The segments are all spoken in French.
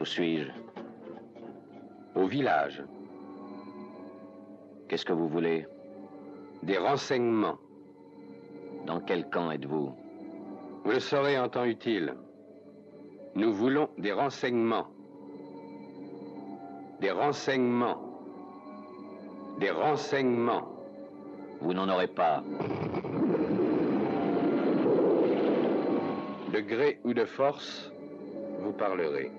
Où suis-je Au village. Qu'est-ce que vous voulez Des renseignements. Dans quel camp êtes-vous Vous le saurez en temps utile. Nous voulons des renseignements. Des renseignements. Des renseignements. Vous n'en aurez pas. De gré ou de force, vous parlerez.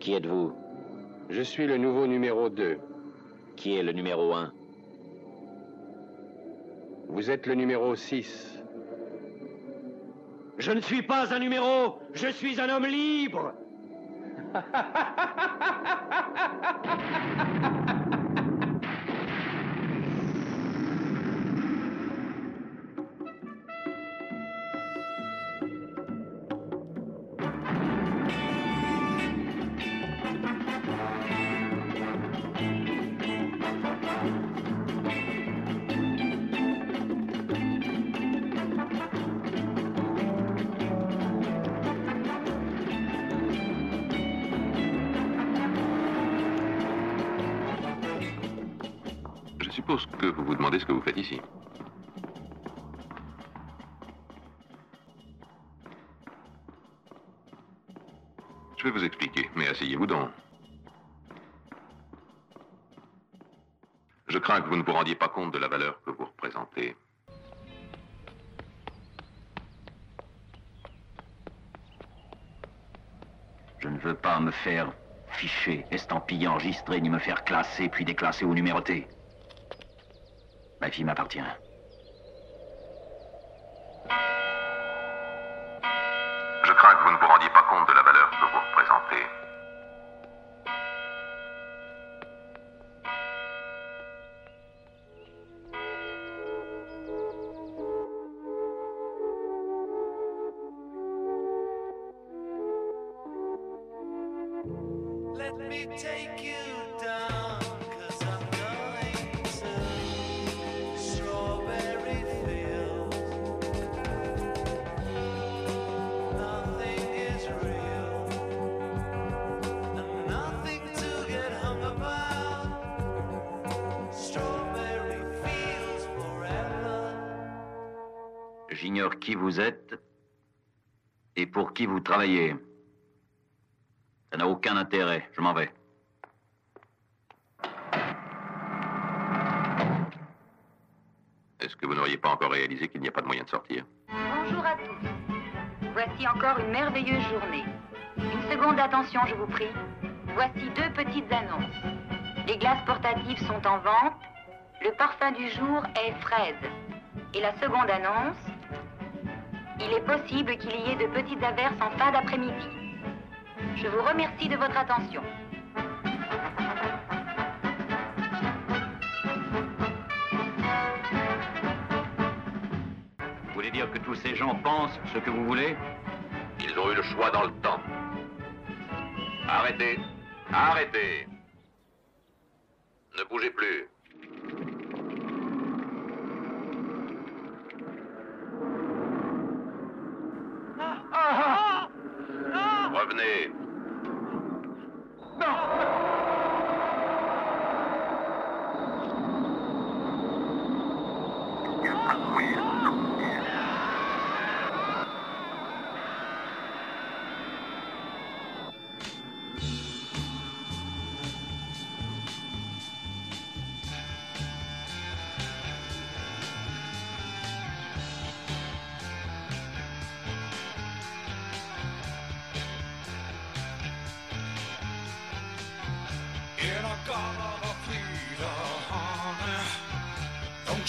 Qui êtes-vous Je suis le nouveau numéro 2. Qui est le numéro 1 Vous êtes le numéro 6. Je ne suis pas un numéro, je suis un homme libre. ce que vous faites ici. Je vais vous expliquer, mais asseyez-vous donc. Je crains que vous ne vous rendiez pas compte de la valeur que vous représentez. Je ne veux pas me faire ficher, estampiller, enregistrer, ni me faire classer, puis déclasser ou numéroter. Ma fille m'appartient. Qui vous êtes et pour qui vous travaillez. Ça n'a aucun intérêt. Je m'en vais. Est-ce que vous n'auriez pas encore réalisé qu'il n'y a pas de moyen de sortir? Bonjour à tous. Voici encore une merveilleuse journée. Une seconde d'attention, je vous prie. Voici deux petites annonces. Les glaces portatives sont en vente. Le parfum du jour est fraise. Et la seconde annonce, il est possible qu'il y ait de petites averses en fin d'après-midi. Je vous remercie de votre attention. Vous voulez dire que tous ces gens pensent ce que vous voulez? Ils ont eu le choix dans le temps. Arrêtez. Arrêtez. Ne bougez plus.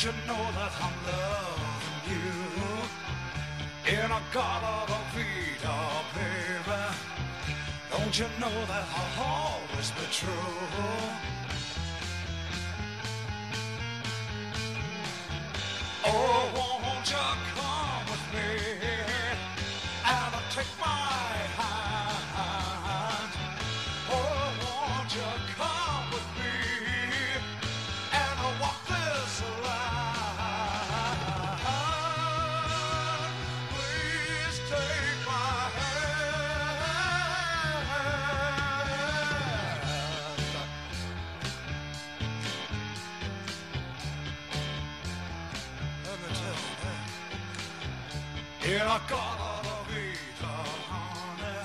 Don't you know that I'm loving you? In a god of Peter, baby. Don't you know that I'll always be true? In a color vita, honey.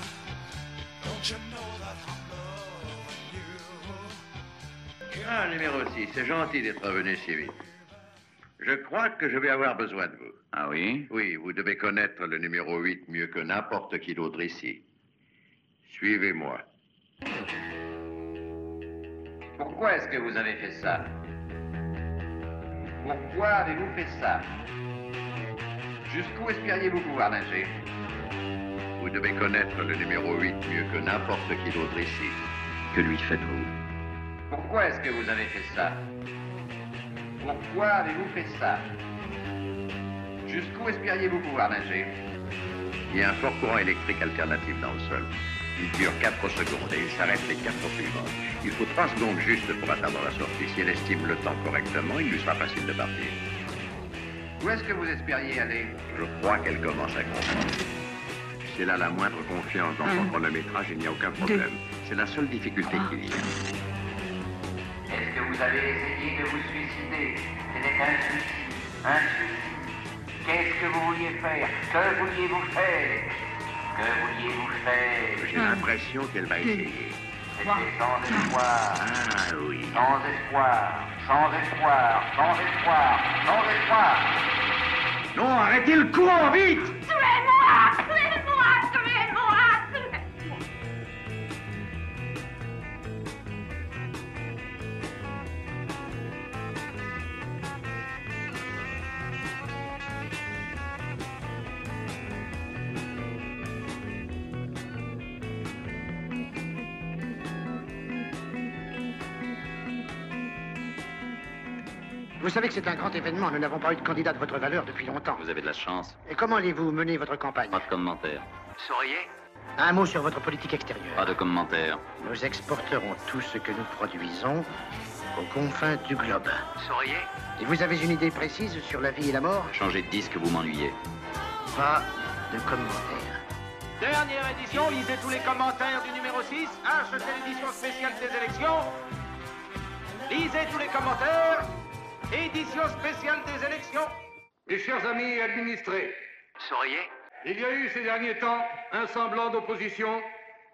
Don't you know that I'm loving you? Ah, numéro 6, c'est gentil d'être revenu si vite. Je crois que je vais avoir besoin de vous. Ah oui? Oui, vous devez connaître le numéro 8 mieux que n'importe qui d'autre ici. Suivez-moi. Pourquoi est-ce que vous avez fait ça? Pourquoi avez-vous fait ça? Jusqu'où espériez-vous pouvoir nager Vous devez connaître le numéro 8 mieux que n'importe qui d'autre ici. Que lui faites-vous Pourquoi est-ce que vous avez fait ça Pourquoi avez-vous fait ça Jusqu'où espériez-vous pouvoir nager Il y a un fort courant électrique alternatif dans le sol. Il dure 4 secondes et il s'arrête les 4 suivantes. Il faut 3 secondes juste pour atteindre la sortie. Si elle estime le temps correctement, il lui sera facile de partir. Où est-ce que vous espériez aller Je crois qu'elle commence à comprendre. Si elle a la moindre confiance dans son chronométrage, il n'y a aucun problème. C'est la seule difficulté qu'il y a. Est-ce que vous avez essayé de vous suicider? C'était un suicide. Un suicide. Qu'est-ce que vous vouliez faire? Que vouliez-vous faire? Que vouliez-vous faire? J'ai l'impression qu'elle va essayer. C'était sans espoir. Ah oui. Sans espoir. Sans espoir. Sans espoir. Sans espoir. Non, arrêtez le courant, vite savez que c'est un grand événement. Nous n'avons pas eu de candidat de votre valeur depuis longtemps. Vous avez de la chance. Et comment allez-vous mener votre campagne Pas de commentaires. Sauriez Un mot sur votre politique extérieure. Pas de commentaires. Nous exporterons tout ce que nous produisons aux confins du globe. Sauriez Et vous avez une idée précise sur la vie et la mort Changez de disque, vous m'ennuyez. Pas de commentaires. Dernière édition, lisez tous les commentaires du numéro 6, achetez l'édition spéciale des élections. Lisez tous les commentaires, édition spéciale des élections. Mes chers amis administrés, Sauriez il y a eu ces derniers temps un semblant d'opposition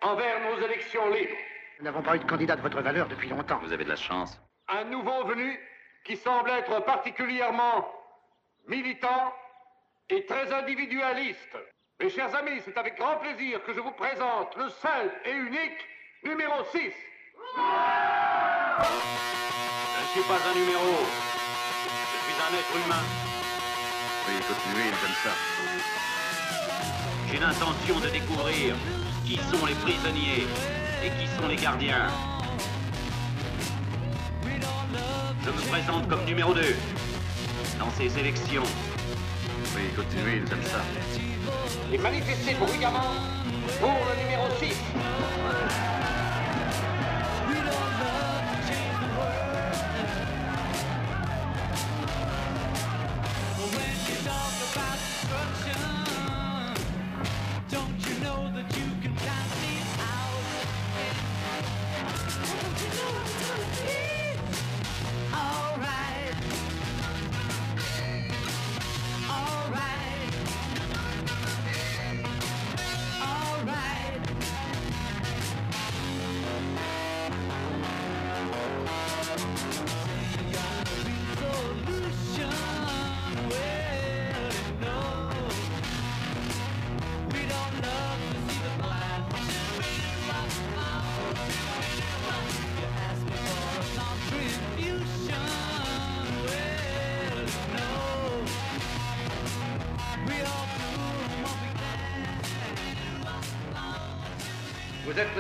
envers nos élections libres. Nous n'avons pas eu de candidat de votre valeur depuis longtemps. Vous avez de la chance. Un nouveau venu qui semble être particulièrement militant et très individualiste. Mes chers amis, c'est avec grand plaisir que je vous présente le seul et unique numéro 6. Je ne suis pas un numéro. Suis un être humain. Oui, continuez, comme ça. J'ai l'intention de découvrir qui sont les prisonniers et qui sont les gardiens. Je me présente comme numéro 2 dans ces élections. Oui, continuez, comme ça. Et manifestez bruyamment pour le numéro 6.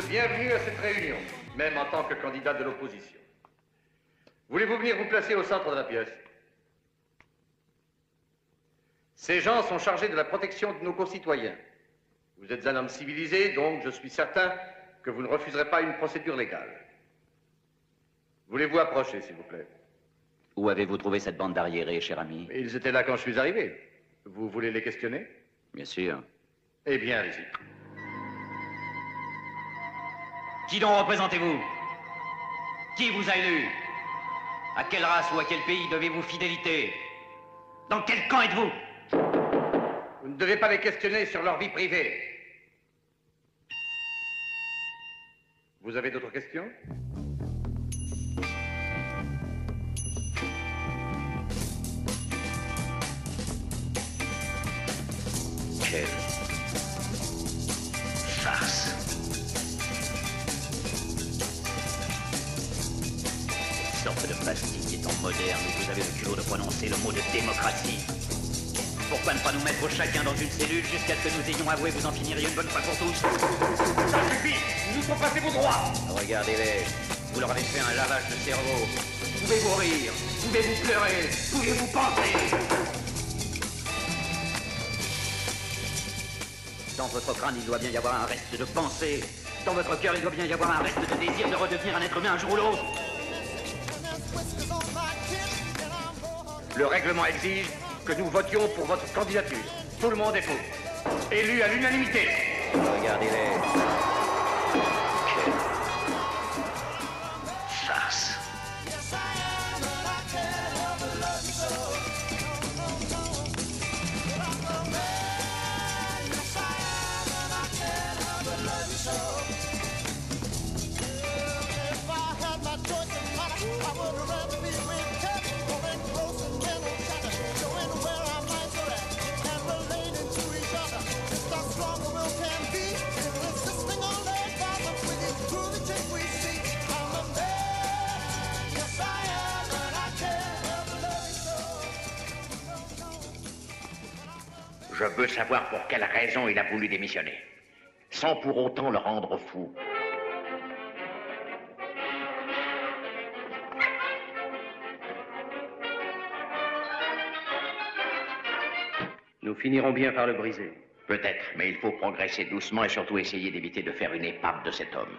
Vous êtes le bienvenu à cette réunion, même en tant que candidat de l'opposition. Voulez-vous venir vous placer au centre de la pièce? Ces gens sont chargés de la protection de nos concitoyens. Vous êtes un homme civilisé, donc je suis certain que vous ne refuserez pas une procédure légale. Voulez-vous approcher, s'il vous plaît? Où avez-vous trouvé cette bande d'arriérés, cher ami? Ils étaient là quand je suis arrivé. Vous voulez les questionner? Bien sûr. Eh bien, allez-y. Qui donc représentez-vous? Qui vous a élu? À quelle race ou à quel pays devez-vous fidélité? Dans quel camp êtes-vous? Vous ne devez pas les questionner sur leur vie privée. Vous avez d'autres questions? Quelle sorte de pastille étant moderne vous avez le culot de prononcer le mot de démocratie. Pourquoi ne pas nous mettre chacun dans une cellule jusqu'à ce que nous ayons avoué vous en finiriez une bonne fois pour tous? Ça suffit Ils nous sont vos droits Regardez-les. Vous leur avez fait un lavage de cerveau. Pouvez-vous rire? Pouvez-vous pleurer? Pouvez-vous penser? Dans votre crâne, il doit bien y avoir un reste de pensée. Dans votre cœur, il doit bien y avoir un reste de désir de redevenir un être humain un jour ou l'autre. Le règlement exige que nous votions pour votre candidature. Tout le monde est pour. Élu à l'unanimité. Regardez-les. Je veux savoir pour quelle raison il a voulu démissionner, sans pour autant le rendre fou. Nous finirons bien par le briser. Peut-être, mais il faut progresser doucement et surtout essayer d'éviter de faire une épave de cet homme.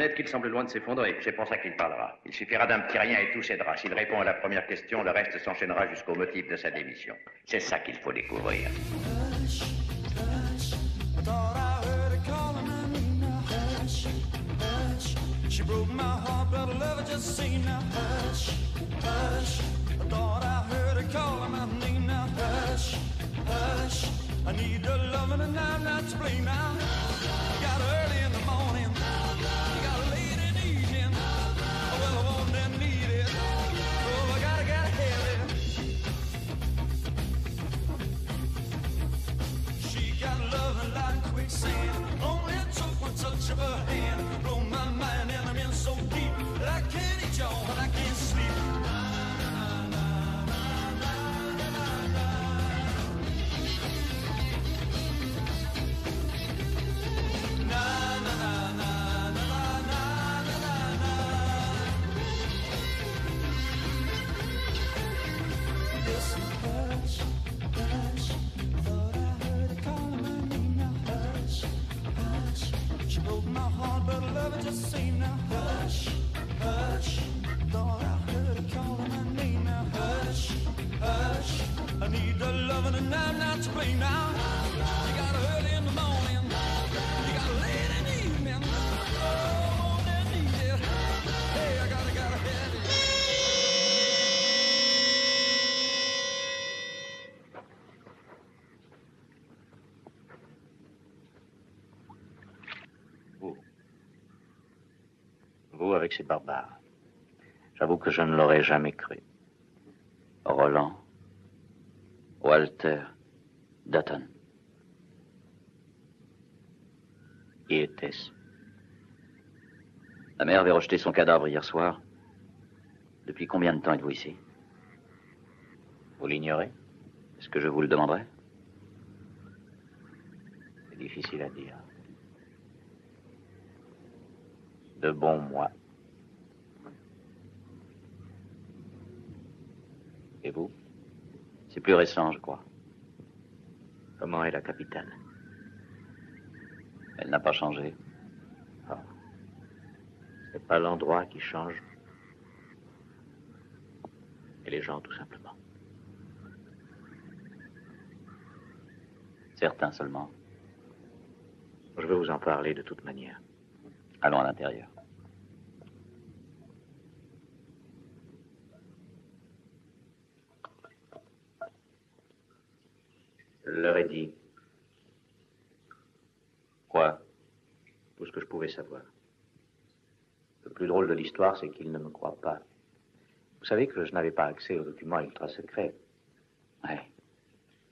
Reconnaître qu'il semble loin de s'effondrer. C'est pour ça qu'il parlera. Il suffira d'un petit rien et tout cédera. S'il répond à la première question, le reste s'enchaînera jusqu'au motif de sa démission. C'est ça qu'il faut découvrir. It. Vous avec ces barbares. J'avoue que je ne l'aurais jamais cru. Roland, Walter, Dutton. Qui était-ce La mère avait rejeté son cadavre hier soir. Depuis combien de temps êtes-vous ici? Vous l'ignorez? Est-ce que je vous le demanderai? C'est difficile à dire. De bons mois. Et vous? C'est plus récent, je crois. Comment est la capitale? Elle n'a pas changé. C'est pas l'endroit qui change. Et les gens, tout simplement. Certains seulement. Je vais vous en parler de toute manière. Allons à l'intérieur. Je leur ai dit. Quoi? Tout ce que je pouvais savoir. Le plus drôle de l'histoire, c'est qu'ils ne me croient pas. Vous savez que je n'avais pas accès aux documents ultra secrets. Ouais.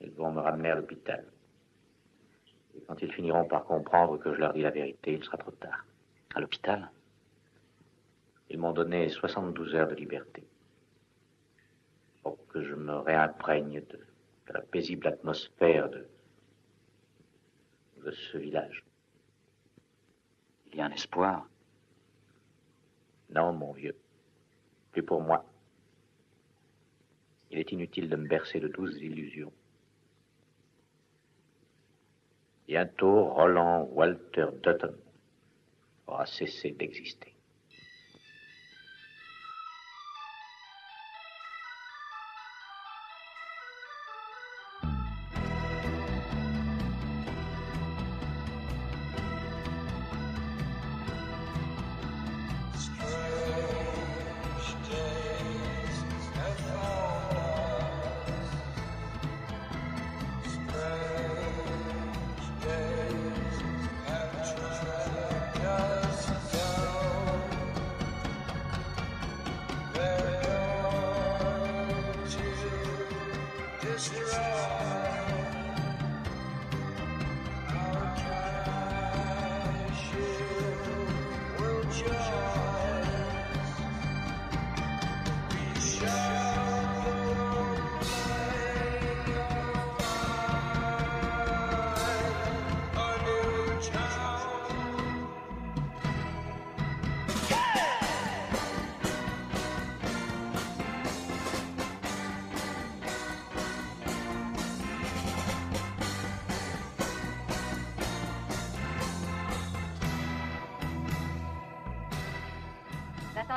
Ils vont me ramener à l'hôpital. Et quand ils finiront par comprendre que je leur dis la vérité, il sera trop tard. À l'hôpital? Ils m'ont donné 72 heures de liberté. Pour que je me réimprègne de, de la paisible atmosphère de, de ce village. Il y a un espoir Non, mon vieux. Plus pour moi. Il est inutile de me bercer de douces illusions. Bientôt, Roland Walter Dutton aura cessé d'exister.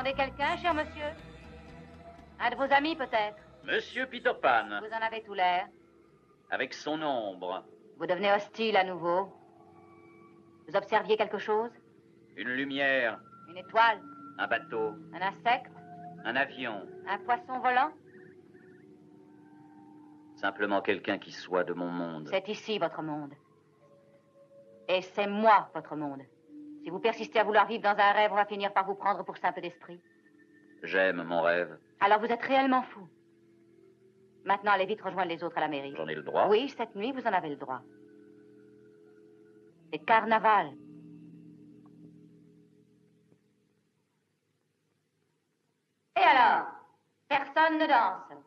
Attendez quelqu'un, cher monsieur Un de vos amis, peut-être Monsieur Peter Pan, Vous en avez tout l'air. avec son ombre, Vous devenez hostile à nouveau. Vous observiez quelque chose une lumière, Une étoile un bateau, Un insecte un avion, Un poisson volant simplement quelqu'un qui soit de mon monde. C'est ici votre monde. Et c'est moi votre monde. Si vous persistez à vouloir vivre dans un rêve, on va finir par vous prendre pour simple d'esprit. J'aime mon rêve. Alors vous êtes réellement fou. Maintenant, allez vite rejoindre les autres à la mairie. J'en ai le droit. Oui, cette nuit, vous en avez le droit. C'est carnaval. Et alors Personne ne danse.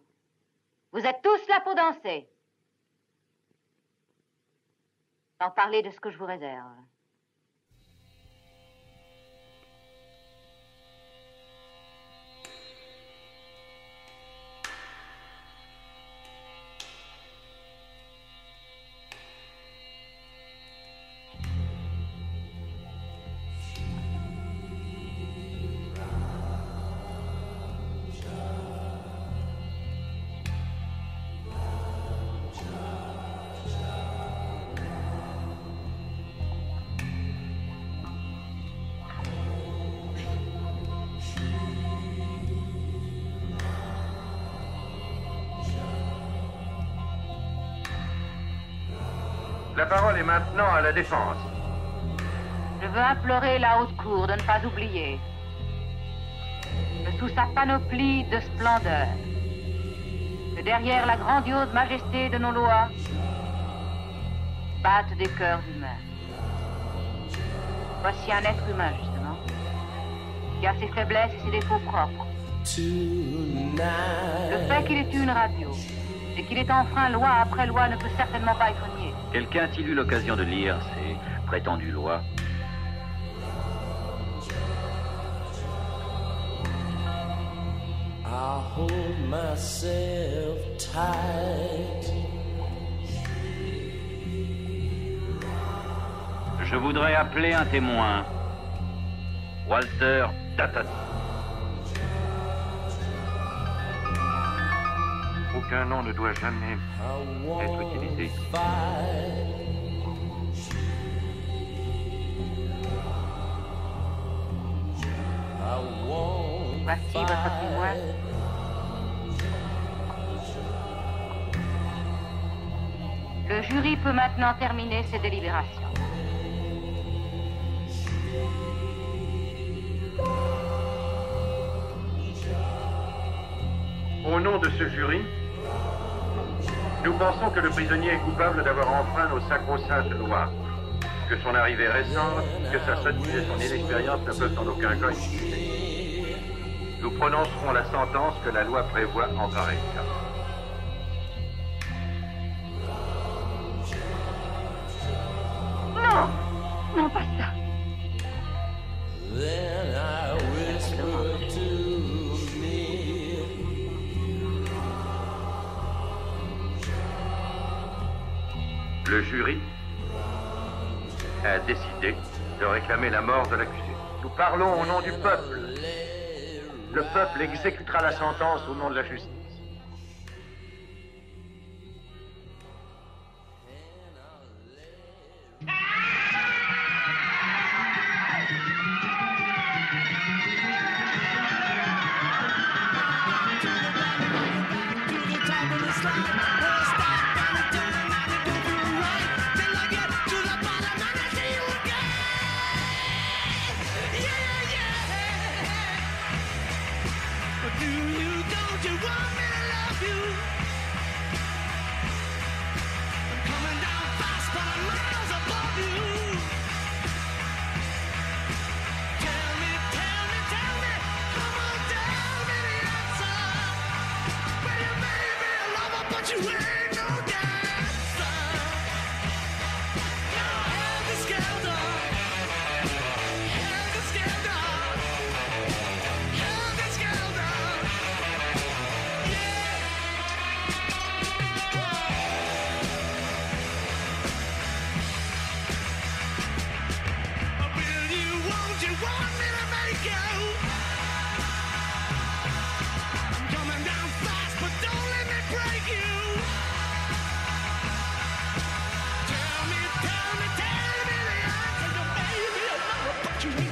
Vous êtes tous là pour danser. Sans parler de ce que je vous réserve. La parole est maintenant à la défense. Je veux implorer la haute cour de ne pas oublier que sous sa panoplie de splendeur, que derrière la grandiose majesté de nos lois, battent des cœurs humains. Voici un être humain, justement, qui a ses faiblesses et ses défauts propres. Le fait qu'il ait une radio et qu'il ait enfreint loi après loi ne peut certainement pas être nié. Quelqu'un a-t-il eu l'occasion de lire ces prétendues lois? I hold myself tight. Je voudrais appeler un témoin. Walter Dutton. Aucun nom ne doit jamais être utilisé. Voici votre témoin. Le jury peut maintenant terminer ses délibérations. Au nom de ce jury, nous pensons que le prisonnier est coupable d'avoir enfreint nos sacro-saintes lois, que son arrivée récente, que sa sottise et son inexpérience ne peuvent en aucun cas excuser. Nous prononcerons la sentence que la loi prévoit en pareil cas. Le jury a décidé de réclamer la mort de l'accusé. Nous parlons au nom du peuple. Le peuple exécutera la sentence au nom de la justice.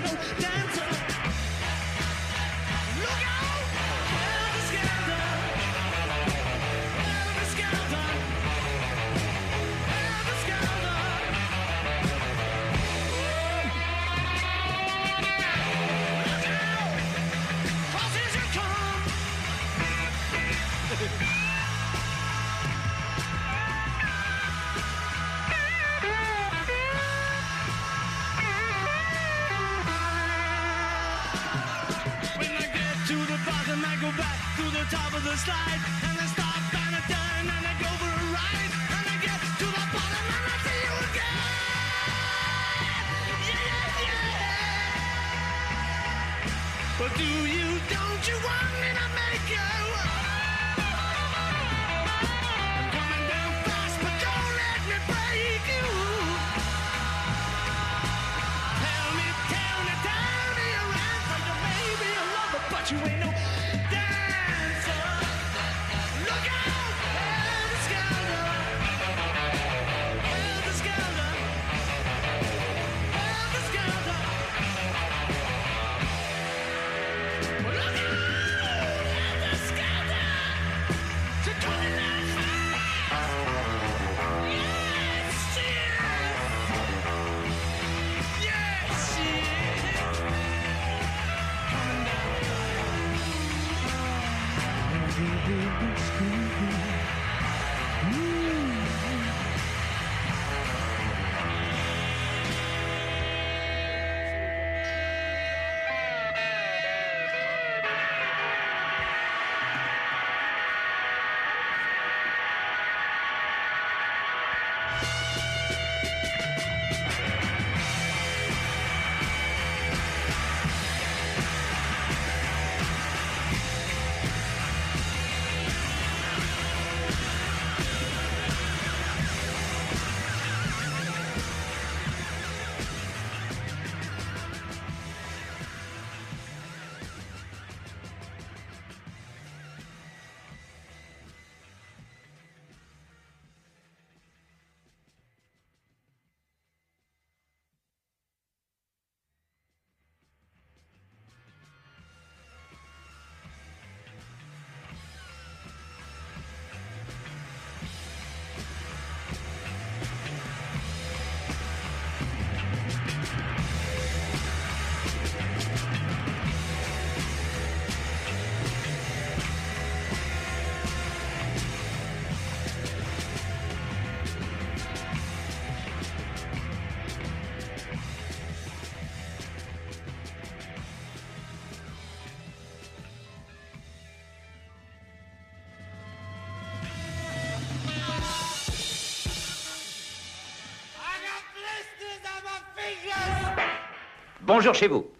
down. Woo! Bonjour chez vous.